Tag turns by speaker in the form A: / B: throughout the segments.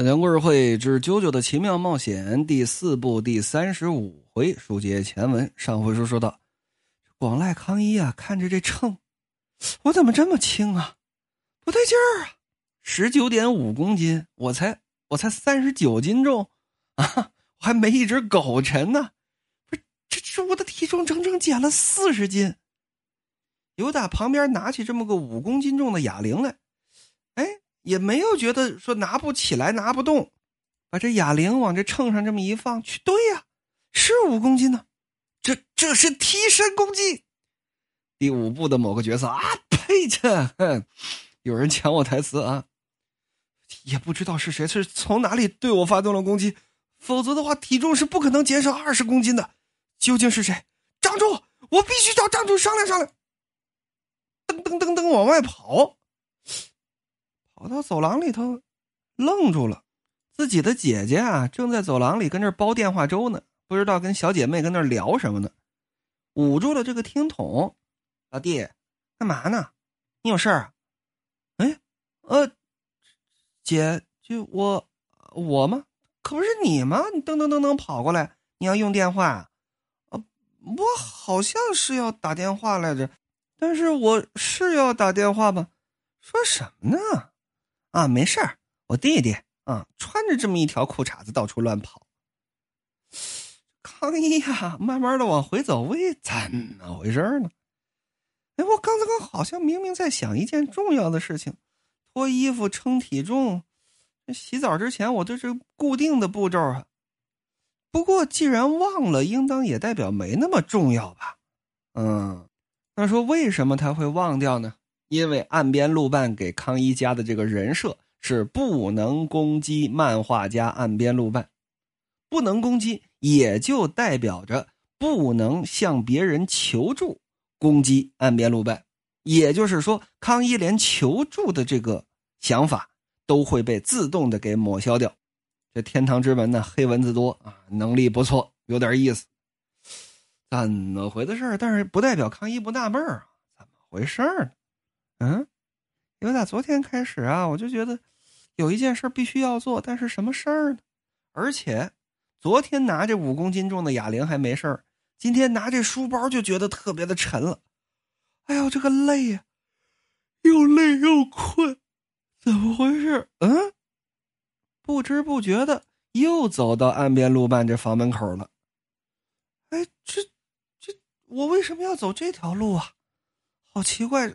A: 《讲故事会之九九的奇妙冒险》第四部第三十五回，书接前文。上回书说到，广濑康一啊，看着这秤，我怎么这么轻啊？不对劲儿啊！十九点五公斤，我才我才三十九斤重啊！我还没一只狗沉呢，不是这这我的体重整整减了四十斤。由打旁边拿起这么个五公斤重的哑铃来，也没有觉得说拿不起来、拿不动，把这哑铃往这秤上这么一放，去对呀，是五公斤呢，这这是替身攻击。第五部的某个角色啊，呸！这有人抢我台词啊，也不知道是谁是从哪里对我发动了攻击，否则的话体重是不可能减少二十公斤的。究竟是谁？张柱，我必须找张柱商量商量。噔噔噔噔，往外跑。跑到走廊里头，愣住了。自己的姐姐啊，正在走廊里跟那煲电话粥呢，不知道跟小姐妹跟那聊什么呢。捂住了这个听筒，老弟，干嘛呢？你有事儿？哎，呃，姐，就我，我吗？可不是你吗？你噔噔噔噔跑过来，你要用电话？啊，我好像是要打电话来着，但是我是要打电话吗？说什么呢？啊，没事儿，我弟弟啊，穿着这么一条裤衩子到处乱跑。康一呀，慢慢的往回走，喂，怎么回事呢？哎，我刚刚好像明明在想一件重要的事情，脱衣服、称体重，洗澡之前我这是固定的步骤啊。不过既然忘了，应当也代表没那么重要吧？嗯，那说为什么他会忘掉呢？因为岸边路伴给康一家的这个人设是不能攻击漫画家岸边路伴，不能攻击也就代表着不能向别人求助攻击岸边路伴，也就是说，康一连求助的这个想法都会被自动的给抹消掉。这天堂之门呢，黑蚊子多啊，能力不错，有点意思。怎么回的事但是不代表康一不纳闷啊，怎么回事呢？嗯，由打昨天开始啊，我就觉得有一件事必须要做，但是什么事儿呢？而且昨天拿这五公斤重的哑铃还没事儿，今天拿这书包就觉得特别的沉了。哎呦，这个累呀，又累又困，怎么回事？嗯，不知不觉的又走到岸边路半这房门口了。哎，这这我为什么要走这条路啊？好奇怪。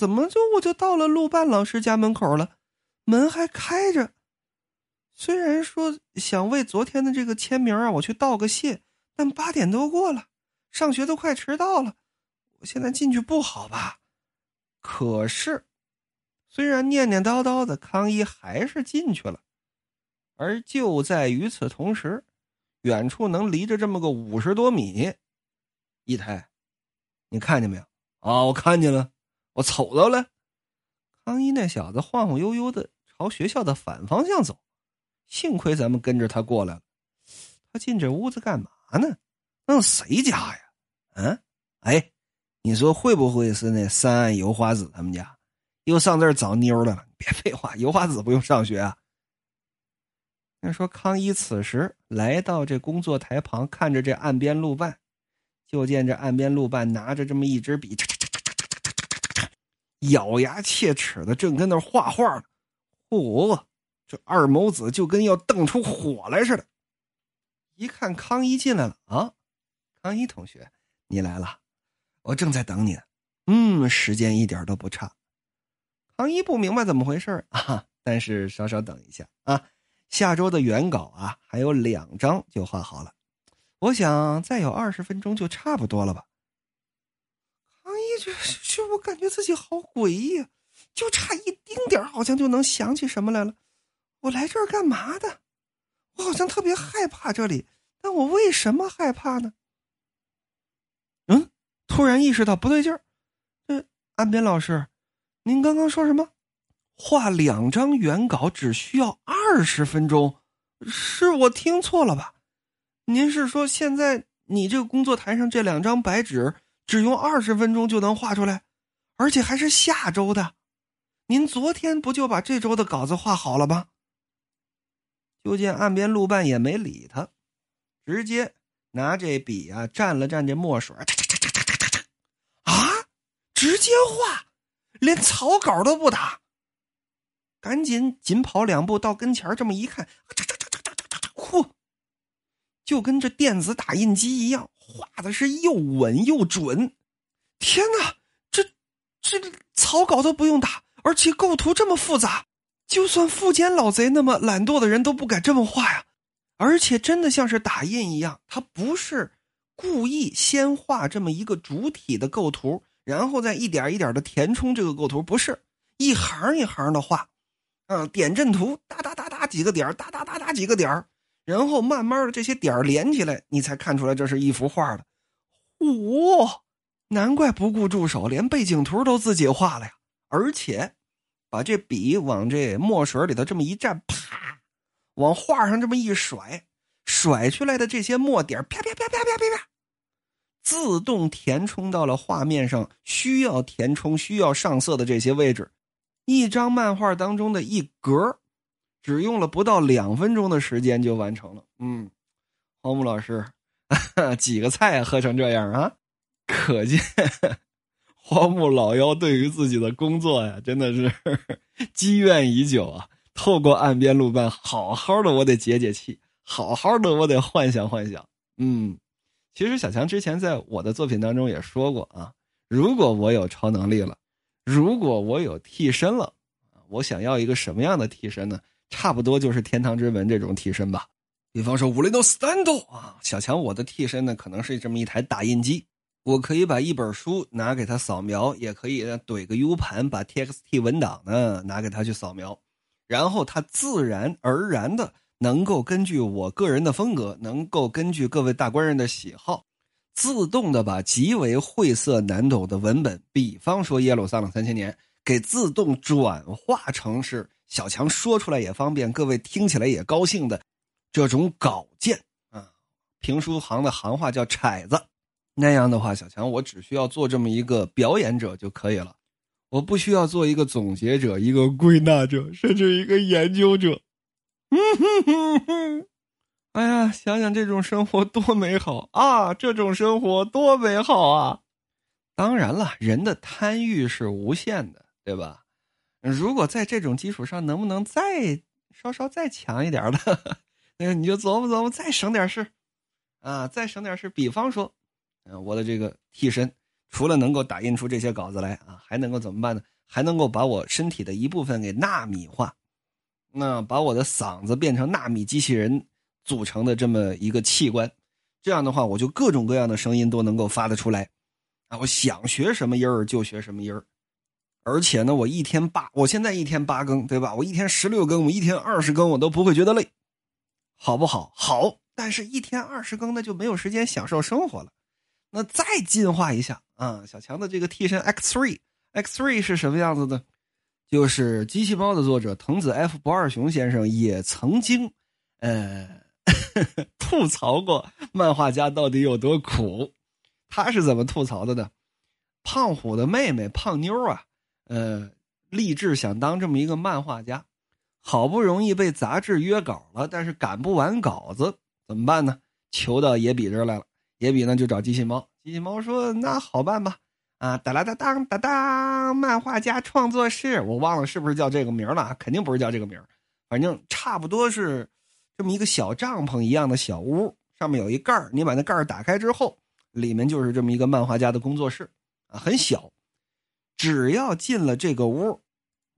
A: 怎么就我就到了陆半老师家门口了，门还开着。虽然说想为昨天的这个签名啊，我去道个谢，但八点都过了，上学都快迟到了，我现在进去不好吧？可是，虽然念念叨叨的，康一还是进去了。而就在与此同时，远处能离着这么个五十多米，一台，你看见没有？啊，我看见了。我瞅到了，康一那小子晃晃悠悠的朝学校的反方向走，幸亏咱们跟着他过来了。他进这屋子干嘛呢？那谁家呀？嗯，哎，你说会不会是那三岸油花子他们家又上这儿找妞来了？别废话，油花子不用上学啊。那说康一此时来到这工作台旁，看着这岸边路伴，就见这岸边路伴拿着这么一支笔。嚓嚓嚓咬牙切齿的，正跟那画画呢。嚯，这二眸子就跟要瞪出火来似的。一看康一进来了啊，康一同学，你来了，我正在等你。嗯，时间一点都不差。康一不明白怎么回事啊，但是稍稍等一下啊，下周的原稿啊还有两张就画好了，我想再有二十分钟就差不多了吧。康一就就我感觉自己好诡异啊，就差一丁点好像就能想起什么来了。我来这儿干嘛的？我好像特别害怕这里，但我为什么害怕呢？嗯，突然意识到不对劲儿。这岸边老师，您刚刚说什么？画两张原稿只需要二十分钟？是我听错了吧？您是说现在你这个工作台上这两张白纸？只用二十分钟就能画出来，而且还是下周的。您昨天不就把这周的稿子画好了吗？就见岸边路半也没理他，直接拿这笔啊蘸了蘸这墨水，啊，直接画，连草稿都不打。赶紧紧跑两步到跟前这么一看，就跟这电子打印机一样，画的是又稳又准。天哪，这这草稿都不用打，而且构图这么复杂，就算富坚老贼那么懒惰的人都不敢这么画呀！而且真的像是打印一样，他不是故意先画这么一个主体的构图，然后再一点一点的填充这个构图，不是一行一行的画。嗯，点阵图哒哒哒哒几个点哒哒哒哒几个点然后慢慢的这些点连起来，你才看出来这是一幅画的。哇，难怪不顾助手，连背景图都自己画了呀！而且，把这笔往这墨水里头这么一蘸，啪，往画上这么一甩，甩出来的这些墨点啪啪啪啪啪啪啪，自动填充到了画面上需要填充、需要上色的这些位置。一张漫画当中的一格，只用了不到两分钟的时间就完成了。嗯，黄木老师，几个菜喝成这样啊？可见 黄木老妖对于自己的工作呀，真的是 积怨已久啊。透过岸边路伴，好好的我得解解气，好好的我得幻想幻想。嗯，其实小强之前在我的作品当中也说过啊，如果我有超能力了。如果我有替身了，我想要一个什么样的替身呢？差不多就是天堂之门这种替身吧。比方说五雷诺斯丹多啊，小强我的替身呢，可能是这么一台打印机，我可以把一本书拿给他扫描，也可以怼个 U 盘，把 TXT 文档呢拿给他去扫描，然后他自然而然的能够根据我个人的风格，能够根据各位大官人的喜好。自动的把极为晦涩难懂的文本，比方说《耶路撒冷三千年》，给自动转化成是小强说出来也方便，各位听起来也高兴的这种稿件啊。评书行的行话叫“铲子”，那样的话，小强我只需要做这么一个表演者就可以了，我不需要做一个总结者、一个归纳者，甚至一个研究者。嗯哼哼哼。哎呀，想想这种生活多美好啊！这种生活多美好啊！当然了，人的贪欲是无限的，对吧？如果在这种基础上，能不能再稍稍再强一点的？那你就琢磨琢磨，再省点事啊，再省点事。比方说，嗯，我的这个替身，除了能够打印出这些稿子来啊，还能够怎么办呢？还能够把我身体的一部分给纳米化，那把我的嗓子变成纳米机器人。组成的这么一个器官，这样的话，我就各种各样的声音都能够发得出来，啊，我想学什么音儿就学什么音儿，而且呢，我一天八，我现在一天八更，对吧？我一天十六更，我一天二十更，我都不会觉得累，好不好？好，但是一天二十更，那就没有时间享受生活了。那再进化一下啊，小强的这个替身 X Three，X Three 是什么样子的？就是机器猫的作者藤子 F 不二雄先生也曾经，呃。吐槽过漫画家到底有多苦，他是怎么吐槽的呢？胖虎的妹妹胖妞啊，呃，立志想当这么一个漫画家，好不容易被杂志约稿了，但是赶不完稿子，怎么办呢？求到野比这儿来了，野比呢就找机器猫，机器猫说那好办吧，啊，哒啦哒当哒当，漫画家创作室，我忘了是不是叫这个名了，肯定不是叫这个名反正差不多是。这么一个小帐篷一样的小屋，上面有一盖儿。你把那盖儿打开之后，里面就是这么一个漫画家的工作室啊，很小。只要进了这个屋，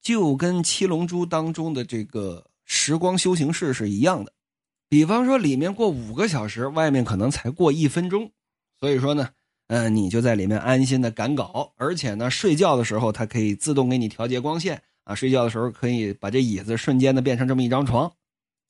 A: 就跟《七龙珠》当中的这个时光修行室是一样的。比方说，里面过五个小时，外面可能才过一分钟。所以说呢，嗯，你就在里面安心的赶稿，而且呢，睡觉的时候它可以自动给你调节光线啊。睡觉的时候可以把这椅子瞬间的变成这么一张床。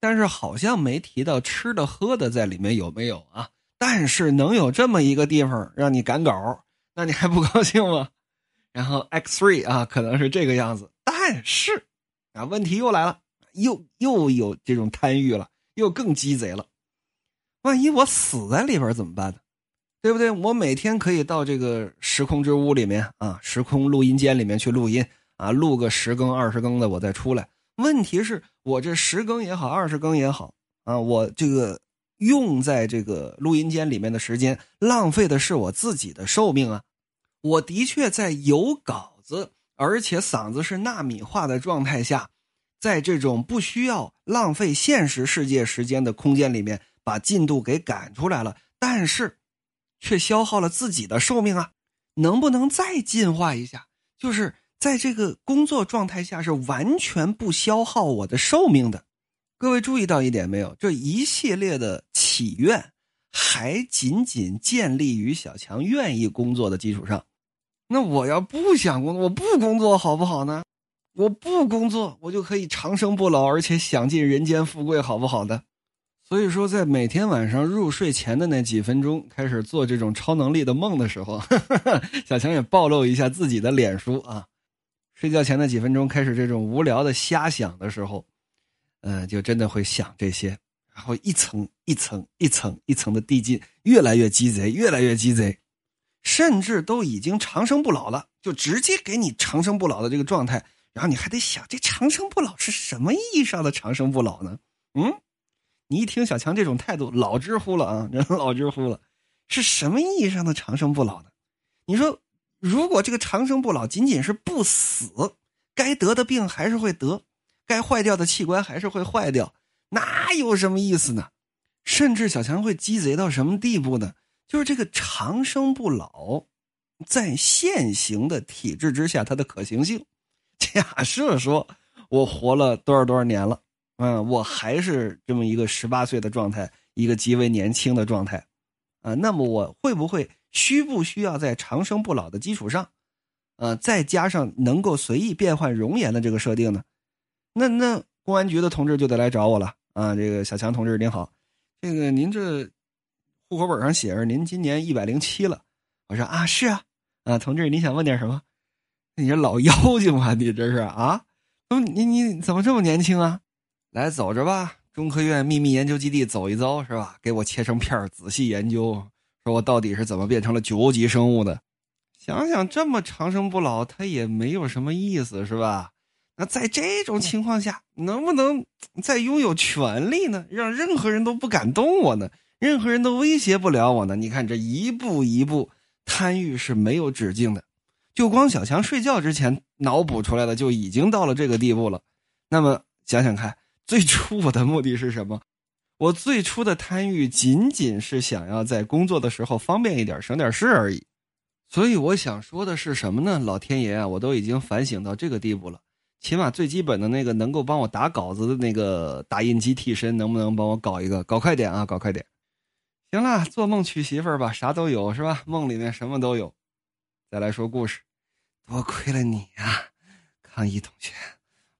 A: 但是好像没提到吃的喝的在里面有没有啊？但是能有这么一个地方让你赶稿，那你还不高兴吗？然后 X three 啊，可能是这个样子。但是啊，问题又来了，又又有这种贪欲了，又更鸡贼了。万一我死在里边怎么办呢？对不对？我每天可以到这个时空之屋里面啊，时空录音间里面去录音啊，录个十更二十更的，我再出来。问题是我这十更也好，二十更也好啊，我这个用在这个录音间里面的时间，浪费的是我自己的寿命啊！我的确在有稿子，而且嗓子是纳米化的状态下，在这种不需要浪费现实世界时间的空间里面，把进度给赶出来了，但是却消耗了自己的寿命啊！能不能再进化一下？就是。在这个工作状态下是完全不消耗我的寿命的，各位注意到一点没有？这一系列的祈愿还仅仅建立于小强愿意工作的基础上。那我要不想工作，我不工作好不好呢？我不工作，我就可以长生不老，而且享尽人间富贵，好不好的？所以说，在每天晚上入睡前的那几分钟，开始做这种超能力的梦的时候，小强也暴露一下自己的脸书啊。睡觉前的几分钟开始这种无聊的瞎想的时候，嗯，就真的会想这些，然后一层一层一层一层的递进，越来越鸡贼，越来越鸡贼，甚至都已经长生不老了，就直接给你长生不老的这个状态，然后你还得想，这长生不老是什么意义上的长生不老呢？嗯，你一听小强这种态度，老知乎了啊，老知乎了，是什么意义上的长生不老呢？你说？如果这个长生不老仅仅是不死，该得的病还是会得，该坏掉的器官还是会坏掉，那有什么意思呢？甚至小强会鸡贼到什么地步呢？就是这个长生不老，在现行的体制之下，它的可行性，假设说我活了多少多少年了，嗯，我还是这么一个十八岁的状态，一个极为年轻的状态，啊，那么我会不会？需不需要在长生不老的基础上，呃，再加上能够随意变换容颜的这个设定呢？那那公安局的同志就得来找我了啊！这个小强同志您好，这个您这户口本上写着您今年一百零七了。我说啊是啊啊，同志你想问点什么？你这老妖精啊，你这是啊？嗯，你你怎么这么年轻啊？来走着吧，中科院秘密研究基地走一遭是吧？给我切成片仔细研究。说我到底是怎么变成了九级生物的？想想这么长生不老，他也没有什么意思，是吧？那在这种情况下，能不能再拥有权利呢？让任何人都不敢动我呢？任何人都威胁不了我呢？你看这一步一步贪欲是没有止境的，就光小强睡觉之前脑补出来的就已经到了这个地步了。那么想想看，最初我的目的是什么？我最初的贪欲仅仅是想要在工作的时候方便一点，省点事而已。所以我想说的是什么呢？老天爷啊，我都已经反省到这个地步了，起码最基本的那个能够帮我打稿子的那个打印机替身，能不能帮我搞一个？搞快点啊，搞快点！行了，做梦娶媳妇儿吧，啥都有是吧？梦里面什么都有。再来说故事，多亏了你啊，康一同学，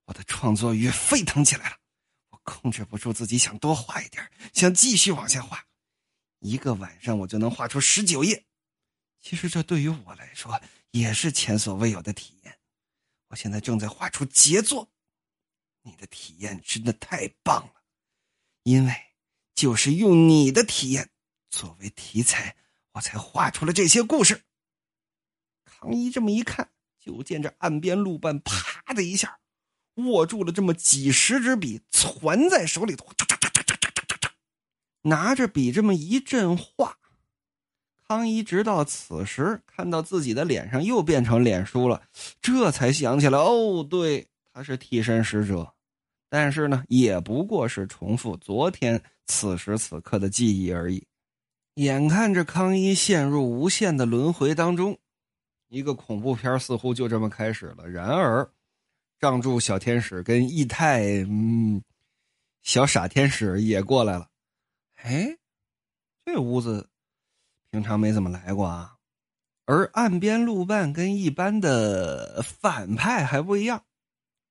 A: 我的创作欲沸腾起来了。我控制不住自己，想多画一点，想继续往下画。一个晚上我就能画出十九页，其实这对于我来说也是前所未有的体验。我现在正在画出杰作，你的体验真的太棒了，因为就是用你的体验作为题材，我才画出了这些故事。康一这么一看，就见这岸边路半，啪的一下。握住了这么几十支笔，攒在手里头，拿着笔这么一阵画。康一直到此时看到自己的脸上又变成脸书了，这才想起来，哦，对，他是替身使者，但是呢，也不过是重复昨天此时此刻的记忆而已。眼看着康一陷入无限的轮回当中，一个恐怖片似乎就这么开始了。然而。仗助小天使跟义太，嗯，小傻天使也过来了。哎，这屋子平常没怎么来过啊。而岸边路伴跟一般的反派还不一样，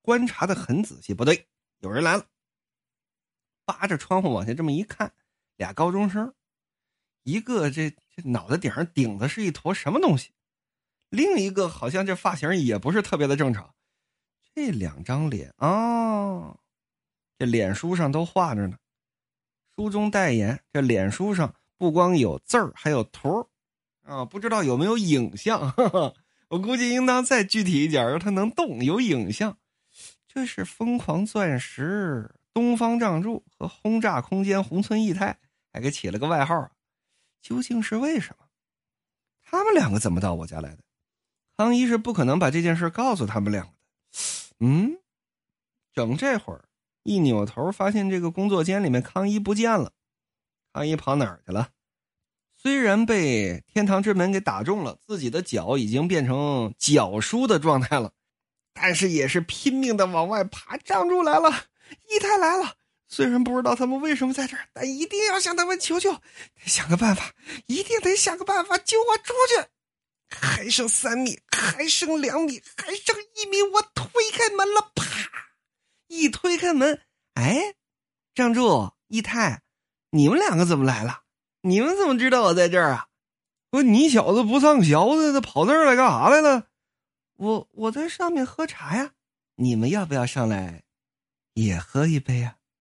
A: 观察的很仔细。不对，有人来了。扒着窗户往下这么一看，俩高中生，一个这这脑袋顶上顶的是一坨什么东西，另一个好像这发型也不是特别的正常。这两张脸啊，这脸书上都画着呢。书中代言，这脸书上不光有字儿，还有图啊，不知道有没有影像。我估计应当再具体一点，它能动，有影像。这是疯狂钻石、东方仗助和轰炸空间红村义太，还给起了个外号，究竟是为什么？他们两个怎么到我家来的？康一是不可能把这件事告诉他们两个的。嗯，整这会儿，一扭头发现这个工作间里面康一不见了。康一跑哪儿去了？虽然被天堂之门给打中了，自己的脚已经变成脚叔的状态了。但是也是拼命的往外爬，仗助来了，一太来了。虽然不知道他们为什么在这儿，但一定要向他们求救，得想个办法，一定得想个办法救我出去。还剩三米，还剩两米，还剩一米，我推开门了，啪！一推开门，哎，仗助、一太，你们两个怎么来了？你们怎么知道我在这儿啊？不，你小子不上学的，跑这儿来干啥来了？我我在上面喝茶呀，你们要不要上来，也喝一杯啊？